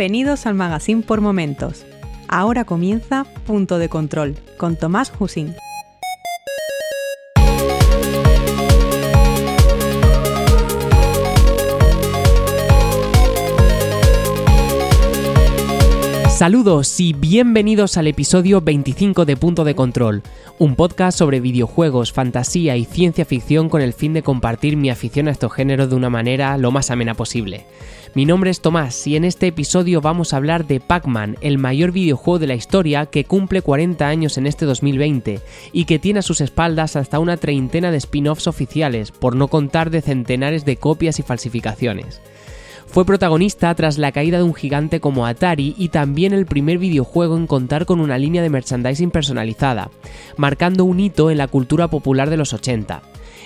Bienvenidos al Magazine por Momentos. Ahora comienza Punto de Control con Tomás Husín. Saludos y bienvenidos al episodio 25 de Punto de Control, un podcast sobre videojuegos, fantasía y ciencia ficción con el fin de compartir mi afición a estos géneros de una manera lo más amena posible. Mi nombre es Tomás y en este episodio vamos a hablar de Pac-Man, el mayor videojuego de la historia que cumple 40 años en este 2020 y que tiene a sus espaldas hasta una treintena de spin-offs oficiales, por no contar de centenares de copias y falsificaciones. Fue protagonista tras la caída de un gigante como Atari y también el primer videojuego en contar con una línea de merchandising personalizada, marcando un hito en la cultura popular de los 80.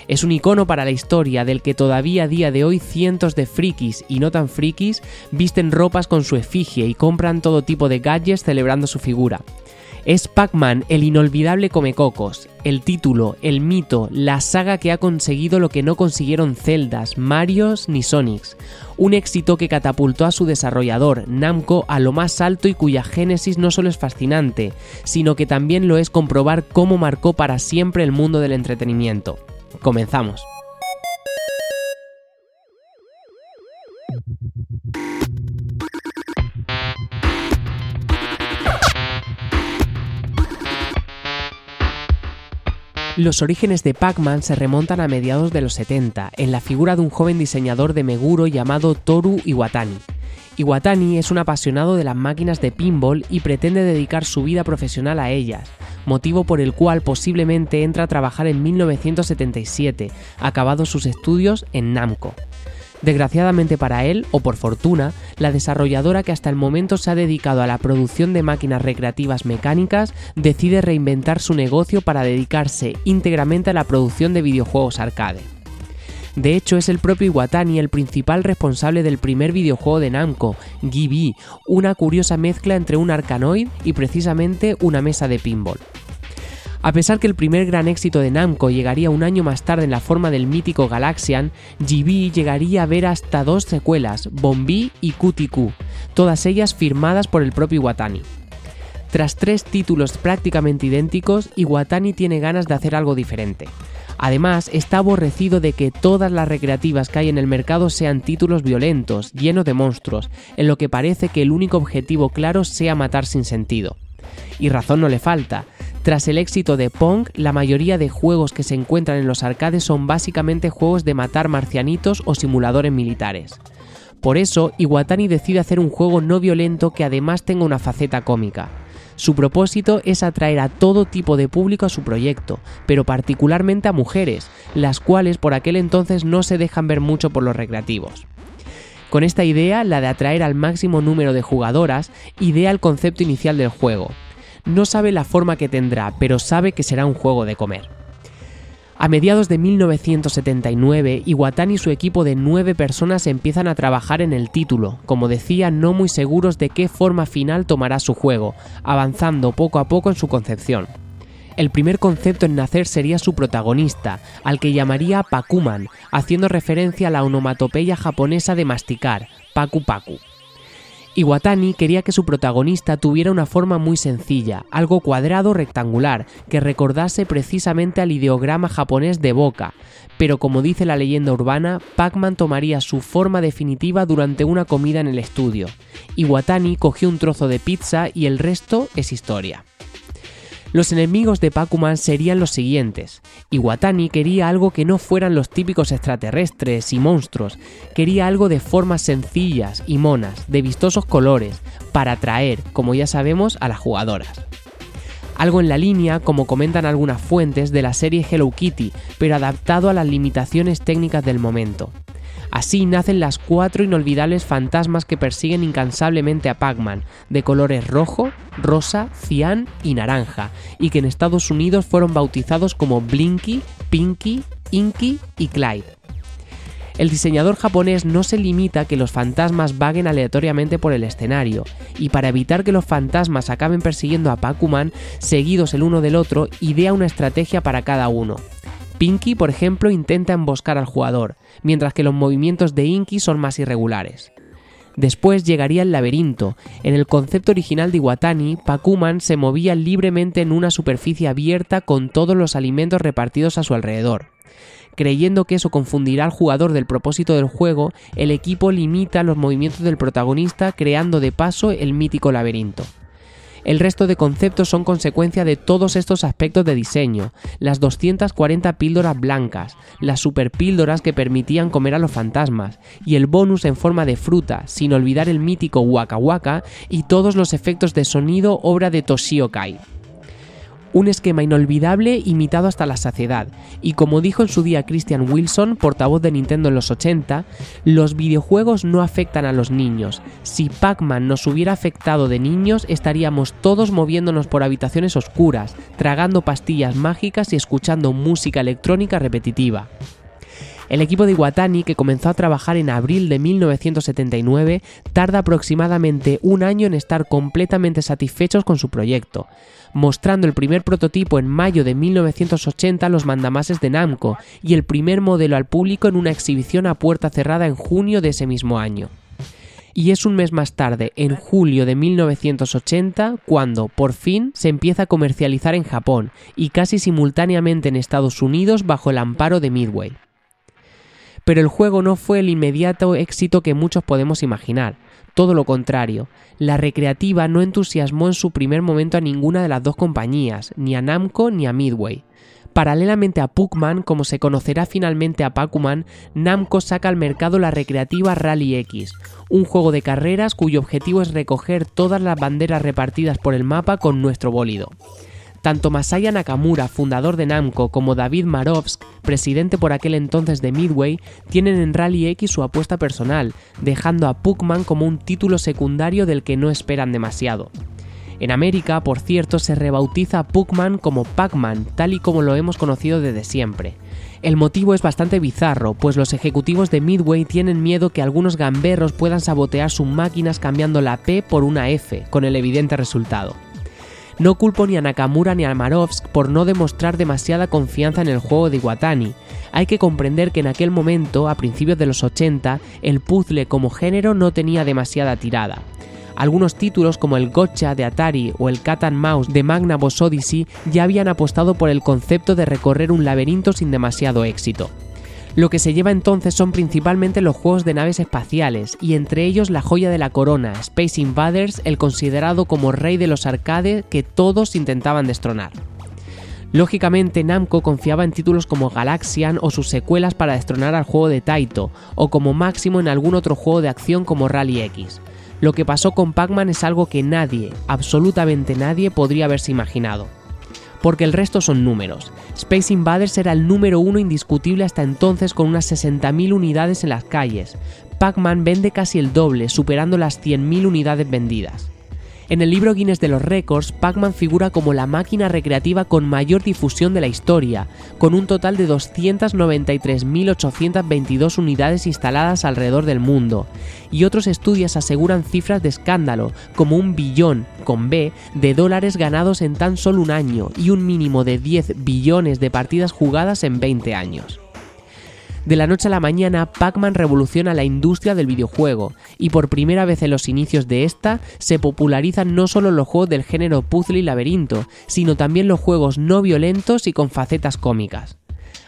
Es un icono para la historia del que todavía a día de hoy cientos de frikis y no tan frikis visten ropas con su efigie y compran todo tipo de gadgets celebrando su figura. Es Pac-Man el inolvidable Comecocos, el título, el mito, la saga que ha conseguido lo que no consiguieron Zeldas, Marios ni Sonics. Un éxito que catapultó a su desarrollador, Namco, a lo más alto y cuya génesis no solo es fascinante, sino que también lo es comprobar cómo marcó para siempre el mundo del entretenimiento. Comenzamos. Los orígenes de Pac-Man se remontan a mediados de los 70, en la figura de un joven diseñador de Meguro llamado Toru Iwatani. Iwatani es un apasionado de las máquinas de pinball y pretende dedicar su vida profesional a ellas, motivo por el cual posiblemente entra a trabajar en 1977, acabados sus estudios en Namco. Desgraciadamente para él, o por fortuna, la desarrolladora que hasta el momento se ha dedicado a la producción de máquinas recreativas mecánicas decide reinventar su negocio para dedicarse íntegramente a la producción de videojuegos arcade. De hecho, es el propio Iwatani el principal responsable del primer videojuego de Namco, Gibi, una curiosa mezcla entre un arcanoid y precisamente una mesa de pinball. A pesar que el primer gran éxito de Namco llegaría un año más tarde en la forma del mítico Galaxian, GB llegaría a ver hasta dos secuelas, Bombi y QTQ, todas ellas firmadas por el propio Iwatani. Tras tres títulos prácticamente idénticos, Iwatani tiene ganas de hacer algo diferente. Además, está aborrecido de que todas las recreativas que hay en el mercado sean títulos violentos, llenos de monstruos, en lo que parece que el único objetivo claro sea matar sin sentido. Y razón no le falta, tras el éxito de Pong, la mayoría de juegos que se encuentran en los arcades son básicamente juegos de matar marcianitos o simuladores militares. Por eso, Iwatani decide hacer un juego no violento que además tenga una faceta cómica. Su propósito es atraer a todo tipo de público a su proyecto, pero particularmente a mujeres, las cuales por aquel entonces no se dejan ver mucho por los recreativos. Con esta idea, la de atraer al máximo número de jugadoras, idea el concepto inicial del juego, no sabe la forma que tendrá, pero sabe que será un juego de comer. A mediados de 1979, Iwatani y su equipo de nueve personas empiezan a trabajar en el título, como decía, no muy seguros de qué forma final tomará su juego, avanzando poco a poco en su concepción. El primer concepto en nacer sería su protagonista, al que llamaría Pakuman, haciendo referencia a la onomatopeya japonesa de masticar, Paku Paku. Iwatani quería que su protagonista tuviera una forma muy sencilla, algo cuadrado rectangular, que recordase precisamente al ideograma japonés de boca, pero como dice la leyenda urbana, Pac-Man tomaría su forma definitiva durante una comida en el estudio. Iwatani cogió un trozo de pizza y el resto es historia. Los enemigos de Pac-Man serían los siguientes. Iwatani quería algo que no fueran los típicos extraterrestres y monstruos, quería algo de formas sencillas y monas, de vistosos colores, para atraer, como ya sabemos, a las jugadoras. Algo en la línea, como comentan algunas fuentes, de la serie Hello Kitty, pero adaptado a las limitaciones técnicas del momento. Así nacen las cuatro inolvidables fantasmas que persiguen incansablemente a Pac-Man, de colores rojo, rosa, cian y naranja, y que en Estados Unidos fueron bautizados como Blinky, Pinky, Inky y Clyde. El diseñador japonés no se limita a que los fantasmas vaguen aleatoriamente por el escenario, y para evitar que los fantasmas acaben persiguiendo a Pac-Man seguidos el uno del otro, idea una estrategia para cada uno. Pinky, por ejemplo, intenta emboscar al jugador, mientras que los movimientos de Inky son más irregulares. Después llegaría el laberinto. En el concepto original de Iwatani, Pac-Man se movía libremente en una superficie abierta con todos los alimentos repartidos a su alrededor. Creyendo que eso confundirá al jugador del propósito del juego, el equipo limita los movimientos del protagonista creando de paso el mítico laberinto. El resto de conceptos son consecuencia de todos estos aspectos de diseño, las 240 píldoras blancas, las superpíldoras que permitían comer a los fantasmas, y el bonus en forma de fruta, sin olvidar el mítico Waka Waka y todos los efectos de sonido obra de Toshio Kai un esquema inolvidable imitado hasta la saciedad, y como dijo en su día Christian Wilson, portavoz de Nintendo en los 80, los videojuegos no afectan a los niños. Si Pac-Man nos hubiera afectado de niños, estaríamos todos moviéndonos por habitaciones oscuras, tragando pastillas mágicas y escuchando música electrónica repetitiva. El equipo de Iwatani, que comenzó a trabajar en abril de 1979, tarda aproximadamente un año en estar completamente satisfechos con su proyecto mostrando el primer prototipo en mayo de 1980 los mandamases de Namco y el primer modelo al público en una exhibición a puerta cerrada en junio de ese mismo año. Y es un mes más tarde, en julio de 1980, cuando, por fin, se empieza a comercializar en Japón y casi simultáneamente en Estados Unidos bajo el amparo de Midway. Pero el juego no fue el inmediato éxito que muchos podemos imaginar. Todo lo contrario, la recreativa no entusiasmó en su primer momento a ninguna de las dos compañías, ni a Namco ni a Midway. Paralelamente a Puckman, como se conocerá finalmente a Pac-Man, Namco saca al mercado la recreativa Rally X, un juego de carreras cuyo objetivo es recoger todas las banderas repartidas por el mapa con nuestro bólido. Tanto Masaya Nakamura, fundador de Namco, como David Marovsk, presidente por aquel entonces de Midway, tienen en Rally X su apuesta personal, dejando a Puckman como un título secundario del que no esperan demasiado. En América, por cierto, se rebautiza Puckman como Pac-Man, tal y como lo hemos conocido desde siempre. El motivo es bastante bizarro, pues los ejecutivos de Midway tienen miedo que algunos gamberros puedan sabotear sus máquinas cambiando la P por una F, con el evidente resultado. No culpo ni a Nakamura ni a Marovsk por no demostrar demasiada confianza en el juego de Iwatani. Hay que comprender que en aquel momento, a principios de los 80, el puzzle como género no tenía demasiada tirada. Algunos títulos como el Gotcha de Atari o el Cat and Mouse de Magnavox Odyssey ya habían apostado por el concepto de recorrer un laberinto sin demasiado éxito. Lo que se lleva entonces son principalmente los juegos de naves espaciales, y entre ellos la joya de la corona, Space Invaders, el considerado como rey de los arcades que todos intentaban destronar. Lógicamente, Namco confiaba en títulos como Galaxian o sus secuelas para destronar al juego de Taito, o como máximo en algún otro juego de acción como Rally X. Lo que pasó con Pac-Man es algo que nadie, absolutamente nadie, podría haberse imaginado porque el resto son números. Space Invaders era el número uno indiscutible hasta entonces con unas 60.000 unidades en las calles. Pac-Man vende casi el doble, superando las 100.000 unidades vendidas. En el libro Guinness de los Récords, Pac-Man figura como la máquina recreativa con mayor difusión de la historia, con un total de 293.822 unidades instaladas alrededor del mundo, y otros estudios aseguran cifras de escándalo, como un billón, con B, de dólares ganados en tan solo un año y un mínimo de 10 billones de partidas jugadas en 20 años. De la noche a la mañana, Pac-Man revoluciona la industria del videojuego, y por primera vez en los inicios de esta, se popularizan no solo los juegos del género puzzle y laberinto, sino también los juegos no violentos y con facetas cómicas.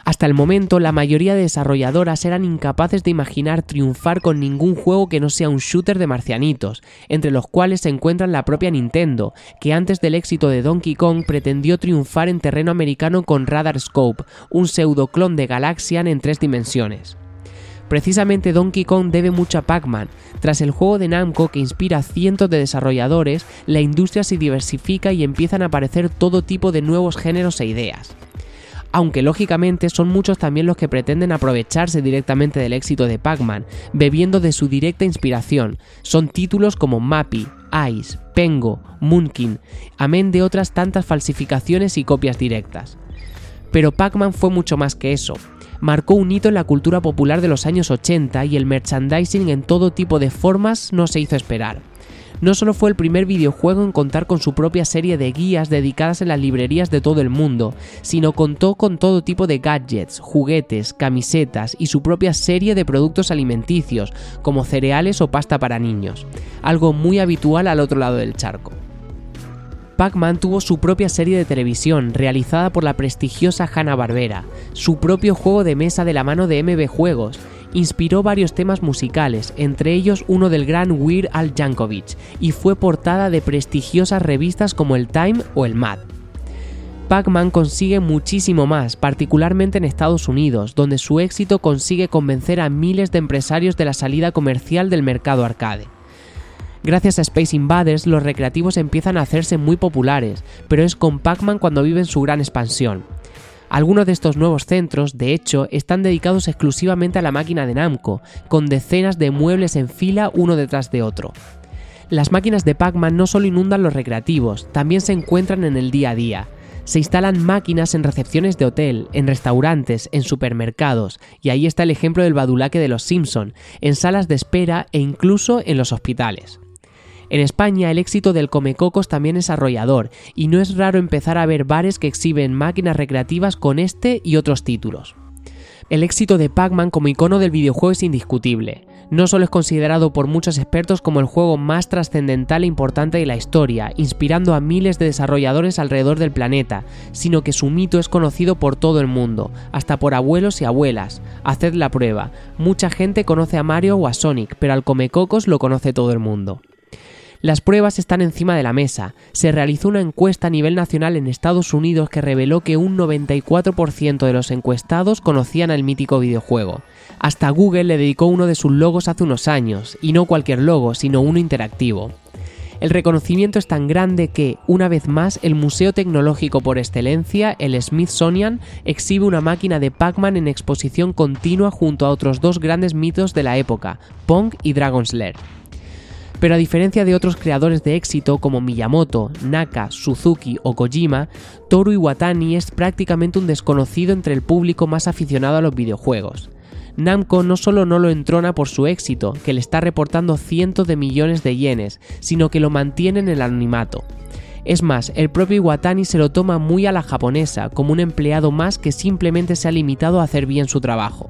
Hasta el momento, la mayoría de desarrolladoras eran incapaces de imaginar triunfar con ningún juego que no sea un shooter de marcianitos, entre los cuales se encuentran la propia Nintendo, que antes del éxito de Donkey Kong pretendió triunfar en terreno americano con Radar Scope, un pseudoclon de Galaxian en tres dimensiones. Precisamente Donkey Kong debe mucho a Pac-Man. Tras el juego de Namco que inspira a cientos de desarrolladores, la industria se diversifica y empiezan a aparecer todo tipo de nuevos géneros e ideas aunque lógicamente son muchos también los que pretenden aprovecharse directamente del éxito de Pac-Man, bebiendo de su directa inspiración. Son títulos como Mappy, Ice, Pengo, Moonkin, amén de otras tantas falsificaciones y copias directas. Pero Pac-Man fue mucho más que eso. Marcó un hito en la cultura popular de los años 80 y el merchandising en todo tipo de formas no se hizo esperar No solo fue el primer videojuego en contar con su propia serie de guías dedicadas en las librerías de todo el mundo, sino contó con todo tipo de gadgets, juguetes, camisetas y su propia serie de productos alimenticios, como cereales o pasta para niños, algo muy habitual al otro lado del charco. Pac-Man tuvo su propia serie de televisión realizada por la prestigiosa Hanna-Barbera, su propio juego de mesa de la mano de MB Juegos, inspiró varios temas musicales, entre ellos uno del gran Weird Al Yankovic, y fue portada de prestigiosas revistas como el Time o el Mad. Pac-Man consigue muchísimo más, particularmente en Estados Unidos, donde su éxito consigue convencer a miles de empresarios de la salida comercial del mercado arcade. Gracias a Space Invaders, los recreativos empiezan a hacerse muy populares, pero es con Pac-Man cuando viven su gran expansión. Algunos de estos nuevos centros, de hecho, están dedicados exclusivamente a la máquina de Namco, con decenas de muebles en fila uno detrás de otro. Las máquinas de Pac-Man no solo inundan los recreativos, también se encuentran en el día a día. Se instalan máquinas en recepciones de hotel, en restaurantes, en supermercados, y ahí está el ejemplo del badulaque de los Simpson, en salas de espera e incluso en los hospitales. En España el éxito del Comecocos también es arrollador y no es raro empezar a ver bares que exhiben máquinas recreativas con este y otros títulos. El éxito de Pac-Man como icono del videojuego es indiscutible. No solo es considerado por muchos expertos como el juego más trascendental e importante de la historia, inspirando a miles de desarrolladores alrededor del planeta, sino que su mito es conocido por todo el mundo, hasta por abuelos y abuelas. Haced la prueba. Mucha gente conoce a Mario o a Sonic, pero al Comecocos lo conoce todo el mundo. Las pruebas están encima de la mesa. Se realizó una encuesta a nivel nacional en Estados Unidos que reveló que un 94% de los encuestados conocían al mítico videojuego. Hasta Google le dedicó uno de sus logos hace unos años, y no cualquier logo, sino uno interactivo. El reconocimiento es tan grande que, una vez más, el museo tecnológico por excelencia, el Smithsonian, exhibe una máquina de Pac-Man en exposición continua junto a otros dos grandes mitos de la época, Pong y Dragon's Lair. Pero a diferencia de otros creadores de éxito como Miyamoto, Naka, Suzuki o Kojima, Toru Iwatani es prácticamente un desconocido entre el público más aficionado a los videojuegos. Namco no solo no lo entrona por su éxito, que le está reportando cientos de millones de yenes, sino que lo mantiene en el anonimato. Es más, el propio Iwatani se lo toma muy a la japonesa, como un empleado más que simplemente se ha limitado a hacer bien su trabajo.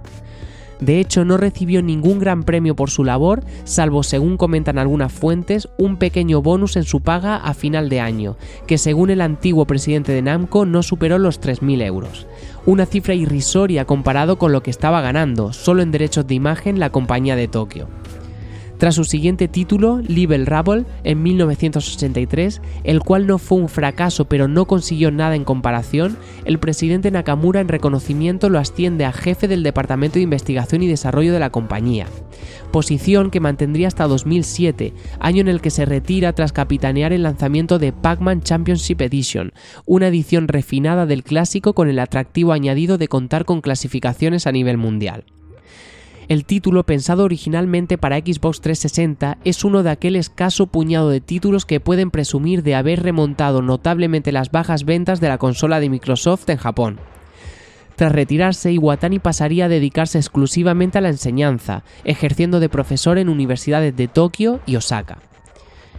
De hecho, no recibió ningún gran premio por su labor, salvo, según comentan algunas fuentes, un pequeño bonus en su paga a final de año, que según el antiguo presidente de Namco no superó los 3.000 euros. Una cifra irrisoria comparado con lo que estaba ganando, solo en derechos de imagen, la compañía de Tokio. Tras su siguiente título, Level Rabble, en 1983, el cual no fue un fracaso pero no consiguió nada en comparación, el presidente Nakamura en reconocimiento lo asciende a jefe del Departamento de Investigación y Desarrollo de la compañía, posición que mantendría hasta 2007, año en el que se retira tras capitanear el lanzamiento de Pac-Man Championship Edition, una edición refinada del clásico con el atractivo añadido de contar con clasificaciones a nivel mundial. El título, pensado originalmente para Xbox 360, es uno de aquel escaso puñado de títulos que pueden presumir de haber remontado notablemente las bajas ventas de la consola de Microsoft en Japón. Tras retirarse, Iwatani pasaría a dedicarse exclusivamente a la enseñanza, ejerciendo de profesor en universidades de Tokio y Osaka.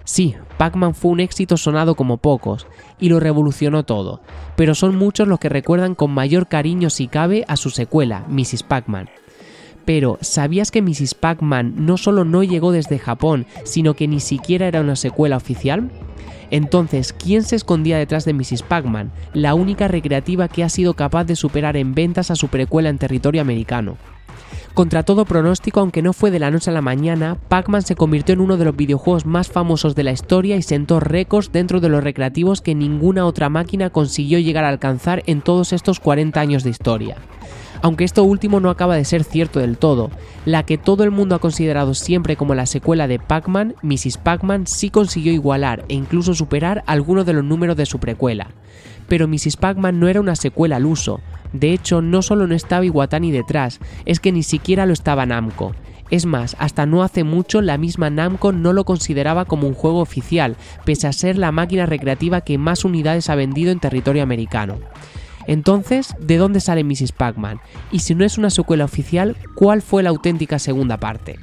Sí, Pac-Man fue un éxito sonado como pocos, y lo revolucionó todo, pero son muchos los que recuerdan con mayor cariño si cabe a su secuela, Mrs. Pac-Man, pero, ¿sabías que Mrs. Pac-Man no solo no llegó desde Japón, sino que ni siquiera era una secuela oficial? Entonces, ¿quién se escondía detrás de Mrs. Pac-Man, la única recreativa que ha sido capaz de superar en ventas a su precuela en territorio americano? Contra todo pronóstico, aunque no fue de la noche a la mañana, Pac-Man se convirtió en uno de los videojuegos más famosos de la historia y sentó récords dentro de los recreativos que ninguna otra máquina consiguió llegar a alcanzar en todos estos 40 años de historia aunque esto último no acaba de ser cierto del todo. La que todo el mundo ha considerado siempre como la secuela de Pac-Man, Mrs. Pac-Man sí consiguió igualar e incluso superar algunos de los números de su precuela. Pero Mrs. Pac-Man no era una secuela al uso. De hecho, no solo no estaba Iwatani detrás, es que ni siquiera lo estaba Namco. Es más, hasta no hace mucho la misma Namco no lo consideraba como un juego oficial, pese a ser la máquina recreativa que más unidades ha vendido en territorio americano. Entonces, ¿de dónde sale Mrs. Pac-Man? Y si no es una secuela oficial, ¿cuál fue la auténtica segunda parte?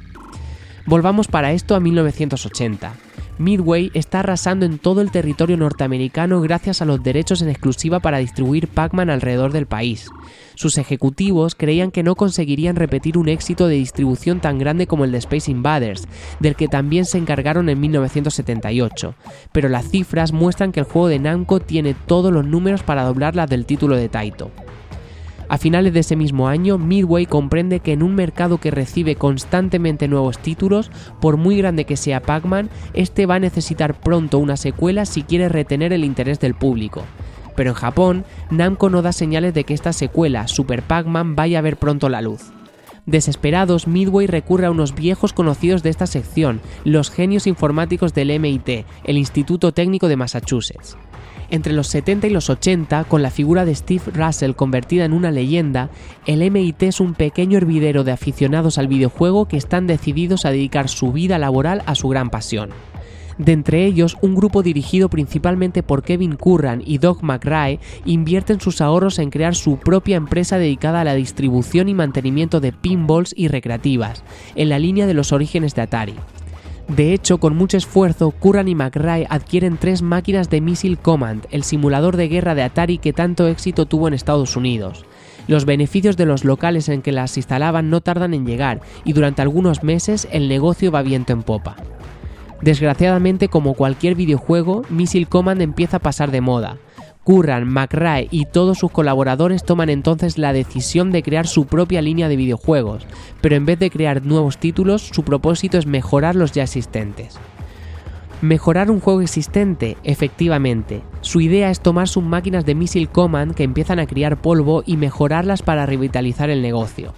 Volvamos para esto a 1980. Midway está arrasando en todo el territorio norteamericano gracias a los derechos en exclusiva para distribuir Pac-Man alrededor del país. Sus ejecutivos creían que no conseguirían repetir un éxito de distribución tan grande como el de Space Invaders, del que también se encargaron en 1978, pero las cifras muestran que el juego de Namco tiene todos los números para doblar las del título de Taito. A finales de ese mismo año, Midway comprende que en un mercado que recibe constantemente nuevos títulos, por muy grande que sea Pac-Man, este va a necesitar pronto una secuela si quiere retener el interés del público. Pero en Japón, Namco no da señales de que esta secuela, Super Pac-Man, vaya a ver pronto la luz. Desesperados, Midway recurre a unos viejos conocidos de esta sección, los genios informáticos del MIT, el Instituto Técnico de Massachusetts. Entre los 70 y los 80, con la figura de Steve Russell convertida en una leyenda, el MIT es un pequeño hervidero de aficionados al videojuego que están decididos a dedicar su vida laboral a su gran pasión. De entre ellos, un grupo dirigido principalmente por Kevin Curran y Doug McRae invierten sus ahorros en crear su propia empresa dedicada a la distribución y mantenimiento de pinballs y recreativas, en la línea de los orígenes de Atari. De hecho, con mucho esfuerzo, Curran y McRae adquieren tres máquinas de Missile Command, el simulador de guerra de Atari que tanto éxito tuvo en Estados Unidos. Los beneficios de los locales en que las instalaban no tardan en llegar y durante algunos meses el negocio va viento en popa. Desgraciadamente, como cualquier videojuego, Missile Command empieza a pasar de moda. Curran, McRae y todos sus colaboradores toman entonces la decisión de crear su propia línea de videojuegos, pero en vez de crear nuevos títulos, su propósito es mejorar los ya existentes. Mejorar un juego existente, efectivamente. Su idea es tomar sus máquinas de Missile Command que empiezan a criar polvo y mejorarlas para revitalizar el negocio.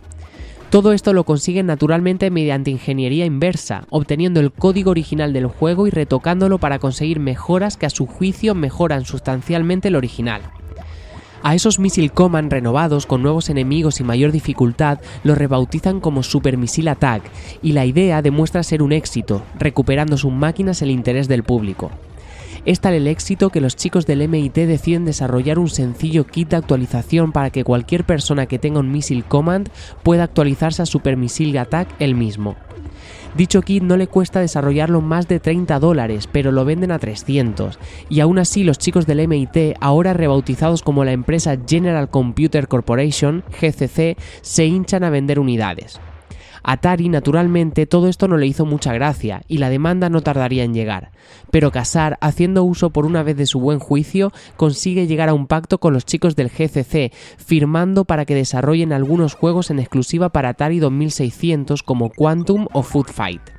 Todo esto lo consiguen naturalmente mediante ingeniería inversa, obteniendo el código original del juego y retocándolo para conseguir mejoras que a su juicio mejoran sustancialmente el original. A esos Missile Command renovados con nuevos enemigos y mayor dificultad los rebautizan como Super Missile Attack y la idea demuestra ser un éxito, recuperando sus máquinas el interés del público. Es tal el éxito que los chicos del MIT deciden desarrollar un sencillo kit de actualización para que cualquier persona que tenga un Missile Command pueda actualizarse a Super Missile Attack el mismo. Dicho kit no le cuesta desarrollarlo más de 30 dólares, pero lo venden a 300, y aún así los chicos del MIT, ahora rebautizados como la empresa General Computer Corporation, GCC, se hinchan a vender unidades. Atari, naturalmente, todo esto no le hizo mucha gracia y la demanda no tardaría en llegar. Pero Casar, haciendo uso por una vez de su buen juicio, consigue llegar a un pacto con los chicos del GCC, firmando para que desarrollen algunos juegos en exclusiva para Atari 2600 como Quantum o Food Fight.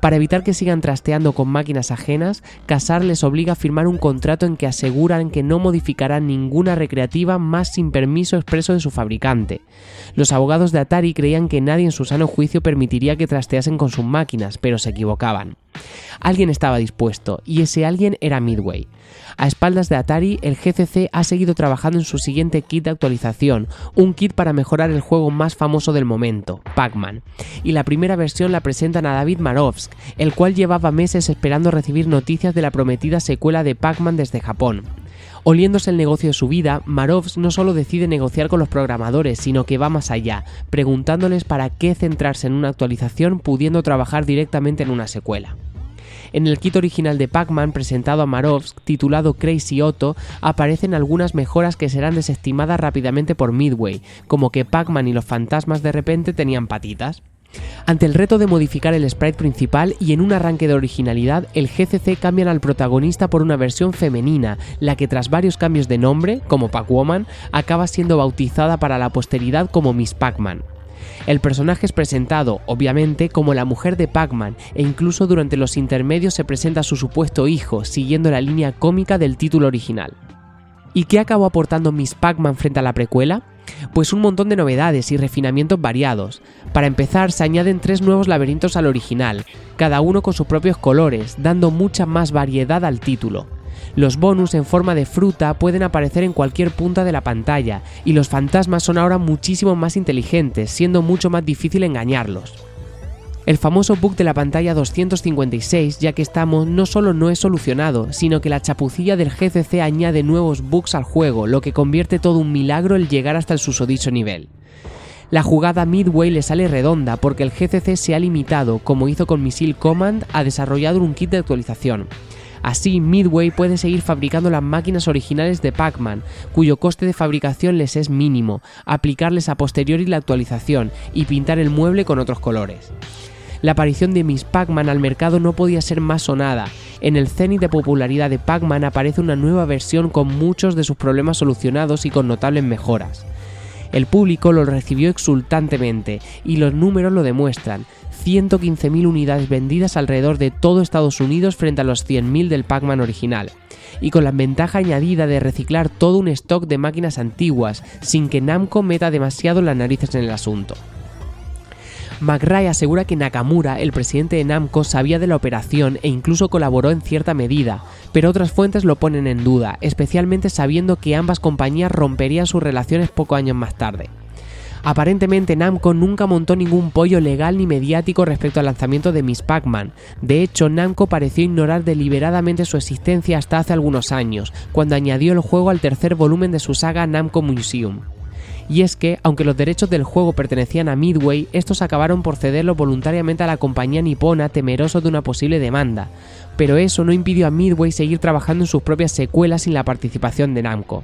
Para evitar que sigan trasteando con máquinas ajenas, Casar les obliga a firmar un contrato en que aseguran que no modificarán ninguna recreativa más sin permiso expreso de su fabricante. Los abogados de Atari creían que nadie en su sano juicio permitiría que trasteasen con sus máquinas, pero se equivocaban. Alguien estaba dispuesto, y ese alguien era Midway. A espaldas de Atari, el GCC ha seguido trabajando en su siguiente kit de actualización, un kit para mejorar el juego más famoso del momento, Pac-Man. Y la primera versión la presentan a David El cual llevaba meses esperando recibir noticias de la prometida secuela de Pac-Man desde Japón. Oliéndose el negocio de su vida, Marovsk no solo decide negociar con los programadores, sino que va más allá, preguntándoles para qué centrarse en una actualización pudiendo trabajar directamente en una secuela. En el kit original de Pac-Man presentado a Marovsk, titulado Crazy Otto, aparecen algunas mejoras que serán desestimadas rápidamente por Midway, como que Pac-Man y los fantasmas de repente tenían patitas. Ante el reto de modificar el sprite principal y en un arranque de originalidad, el GCC cambian al protagonista por una versión femenina, la que tras varios cambios de nombre, como Pac-Woman, acaba siendo bautizada para la posteridad como Miss Pac-Man. El personaje es presentado, obviamente, como la mujer de Pac-Man e incluso durante los intermedios se presenta a su supuesto hijo, siguiendo la línea cómica del título original. ¿Y qué acabó aportando Miss Pac-Man frente a la precuela? Pues un montón de novedades y refinamientos variados. Para empezar, se añaden tres nuevos laberintos al original, cada uno con sus propios colores, dando mucha más variedad al título. Los bonus en forma de fruta pueden aparecer en cualquier punta de la pantalla, y los fantasmas son ahora muchísimo más inteligentes, siendo mucho más difícil engañarlos. El famoso bug de la pantalla 256, ya que estamos, no solo no es solucionado, sino que la chapucilla del GCC añade nuevos bugs al juego, lo que convierte todo un milagro el llegar hasta el susodicho nivel. La jugada Midway le sale redonda porque el GCC se ha limitado, como hizo con Missile Command, a desarrollar un kit de actualización. Así, Midway puede seguir fabricando las máquinas originales de Pac-Man, cuyo coste de fabricación les es mínimo, aplicarles a posteriori la actualización y pintar el mueble con otros colores. La aparición de Miss Pac-Man al mercado no podía ser más sonada. En el cenit de popularidad de Pac-Man aparece una nueva versión con muchos de sus problemas solucionados y con notables mejoras. El público lo recibió exultantemente y los números lo demuestran. 115.000 unidades vendidas alrededor de todo Estados Unidos frente a los 100.000 del Pac-Man original. Y con la ventaja añadida de reciclar todo un stock de máquinas antiguas, sin que Namco meta demasiado las narices en el asunto. McRae asegura que Nakamura, el presidente de Namco, sabía de la operación e incluso colaboró en cierta medida, pero otras fuentes lo ponen en duda, especialmente sabiendo que ambas compañías romperían sus relaciones pocos años más tarde. Aparentemente Namco nunca montó ningún pollo legal ni mediático respecto al lanzamiento de Miss Pac-Man. De hecho, Namco pareció ignorar deliberadamente su existencia hasta hace algunos años, cuando añadió el juego al tercer volumen de su saga Namco Museum y es que, aunque los derechos del juego pertenecían a Midway, estos acabaron por cederlo voluntariamente a la compañía nipona temeroso de una posible demanda, pero eso no impidió a Midway seguir trabajando en sus propias secuelas sin la participación de Namco.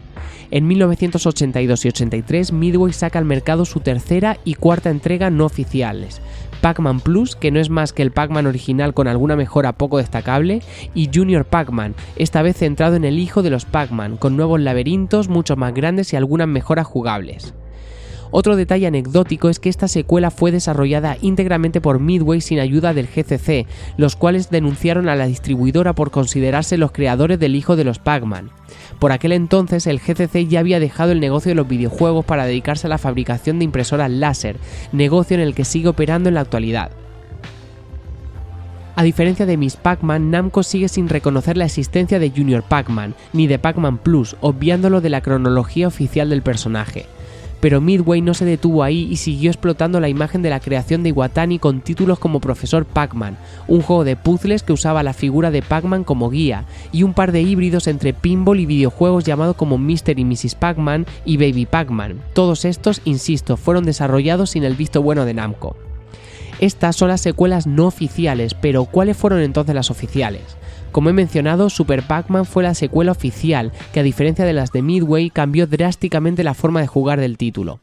En 1982 y 83, Midway saca al mercado su tercera y cuarta entrega no oficiales, Pac-Man Plus, que no es más que el Pac-Man original con alguna mejora poco destacable, y Junior Pac-Man, esta vez centrado en el hijo de los Pac-Man, con nuevos laberintos mucho más grandes y algunas mejoras jugables. Otro detalle anecdótico es que esta secuela fue desarrollada íntegramente por Midway sin ayuda del GCC, los cuales denunciaron a la distribuidora por considerarse los creadores del hijo de los Pac-Man. Por aquel entonces el GCC ya había dejado el negocio de los videojuegos para dedicarse a la fabricación de impresoras láser, negocio en el que sigue operando en la actualidad. A diferencia de Miss Pac-Man, Namco sigue sin reconocer la existencia de Junior Pac-Man, ni de Pac-Man Plus, obviándolo de la cronología oficial del personaje pero Midway no se detuvo ahí y siguió explotando la imagen de la creación de Iwatani con títulos como Profesor Pac-Man, un juego de puzzles que usaba la figura de Pac-Man como guía, y un par de híbridos entre pinball y videojuegos llamados como Mr. y Mrs. Pac-Man y Baby Pac-Man. Todos estos, insisto, fueron desarrollados sin el visto bueno de Namco. Estas son las secuelas no oficiales, pero ¿cuáles fueron entonces las oficiales? Como he mencionado, Super Pac-Man fue la secuela oficial, que a diferencia de las de Midway cambió drásticamente la forma de jugar del título.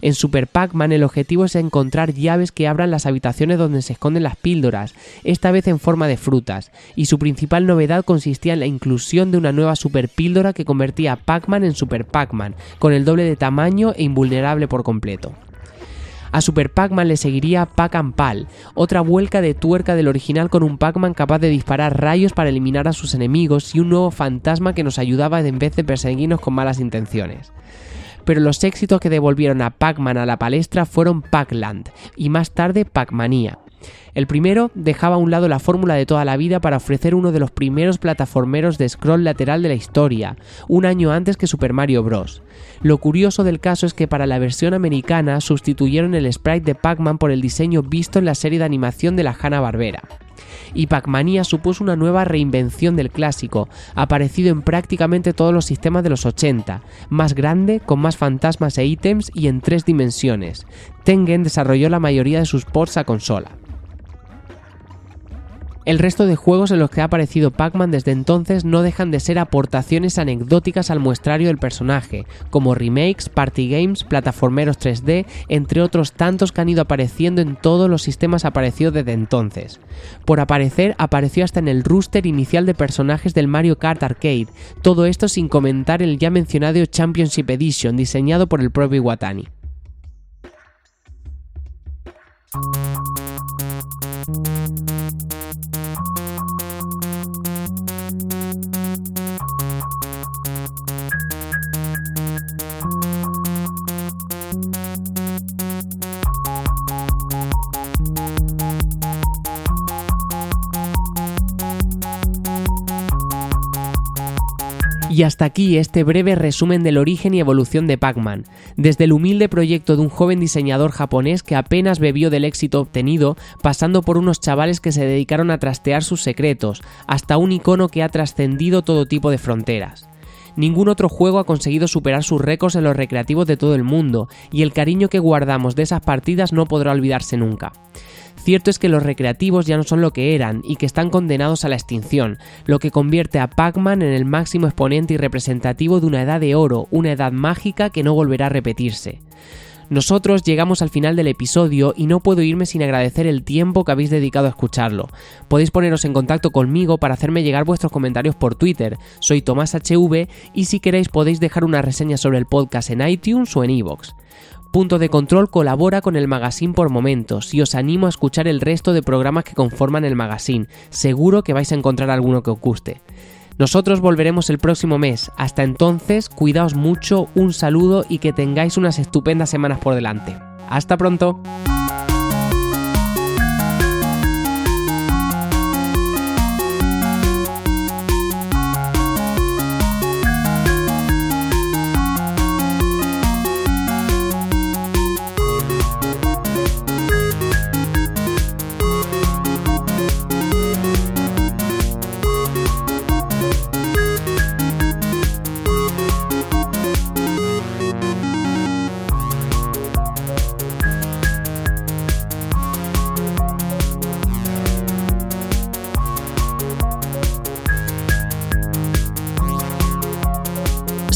En Super Pac-Man el objetivo es encontrar llaves que abran las habitaciones donde se esconden las píldoras, esta vez en forma de frutas, y su principal novedad consistía en la inclusión de una nueva super píldora que convertía a Pac-Man en Super Pac-Man, con el doble de tamaño e invulnerable por completo. A Super Pac-Man le seguiría Pac-Man Pal, otra vuelca de tuerca del original con un Pac-Man capaz de disparar rayos para eliminar a sus enemigos y un nuevo fantasma que nos ayudaba en vez de perseguirnos con malas intenciones pero los éxitos que devolvieron a Pac-Man a la palestra fueron Pac-Land y más tarde Pac-Mania. El primero dejaba a un lado la fórmula de toda la vida para ofrecer uno de los primeros plataformeros de scroll lateral de la historia, un año antes que Super Mario Bros. Lo curioso del caso es que para la versión americana sustituyeron el sprite de Pac-Man por el diseño visto en la serie de animación de la Hanna-Barbera y Pac-Mania supuso una nueva reinvención del clásico, aparecido en prácticamente todos los sistemas de los 80, más grande, con más fantasmas e ítems y en tres dimensiones. Tengen desarrolló la mayoría de sus ports a consola. El resto de juegos en los que ha aparecido Pac-Man desde entonces no dejan de ser aportaciones anecdóticas al muestrario del personaje, como remakes, party games, plataformeros 3D, entre otros tantos que han ido apareciendo en todos los sistemas aparecidos desde entonces. Por aparecer, apareció hasta en el rooster inicial de personajes del Mario Kart Arcade, todo esto sin comentar el ya mencionado Championship Edition diseñado por el propio Iwatani. Y hasta aquí este breve resumen del origen y evolución de Pac-Man, desde el humilde proyecto de un joven diseñador japonés que apenas bebió del éxito obtenido, pasando por unos chavales que se dedicaron a trastear sus secretos, hasta un icono que ha trascendido todo tipo de fronteras. Ningún otro juego ha conseguido superar sus récords en los recreativos de todo el mundo, y el cariño que guardamos de esas partidas no podrá olvidarse nunca. Cierto es que los recreativos ya no son lo que eran y que están condenados a la extinción, lo que convierte a Pac-Man en el máximo exponente y representativo de una edad de oro, una edad mágica que no volverá a repetirse. Nosotros llegamos al final del episodio y no puedo irme sin agradecer el tiempo que habéis dedicado a escucharlo. Podéis poneros en contacto conmigo para hacerme llegar vuestros comentarios por Twitter. Soy Tomás HV y si queréis podéis dejar una reseña sobre el podcast en iTunes o en iVoox. Punto de Control colabora con el magazine por momentos y os animo a escuchar el resto de programas que conforman el magazine. Seguro que vais a encontrar alguno que os guste. Nosotros volveremos el próximo mes. Hasta entonces, cuidaos mucho, un saludo y que tengáis unas estupendas semanas por delante. Hasta pronto.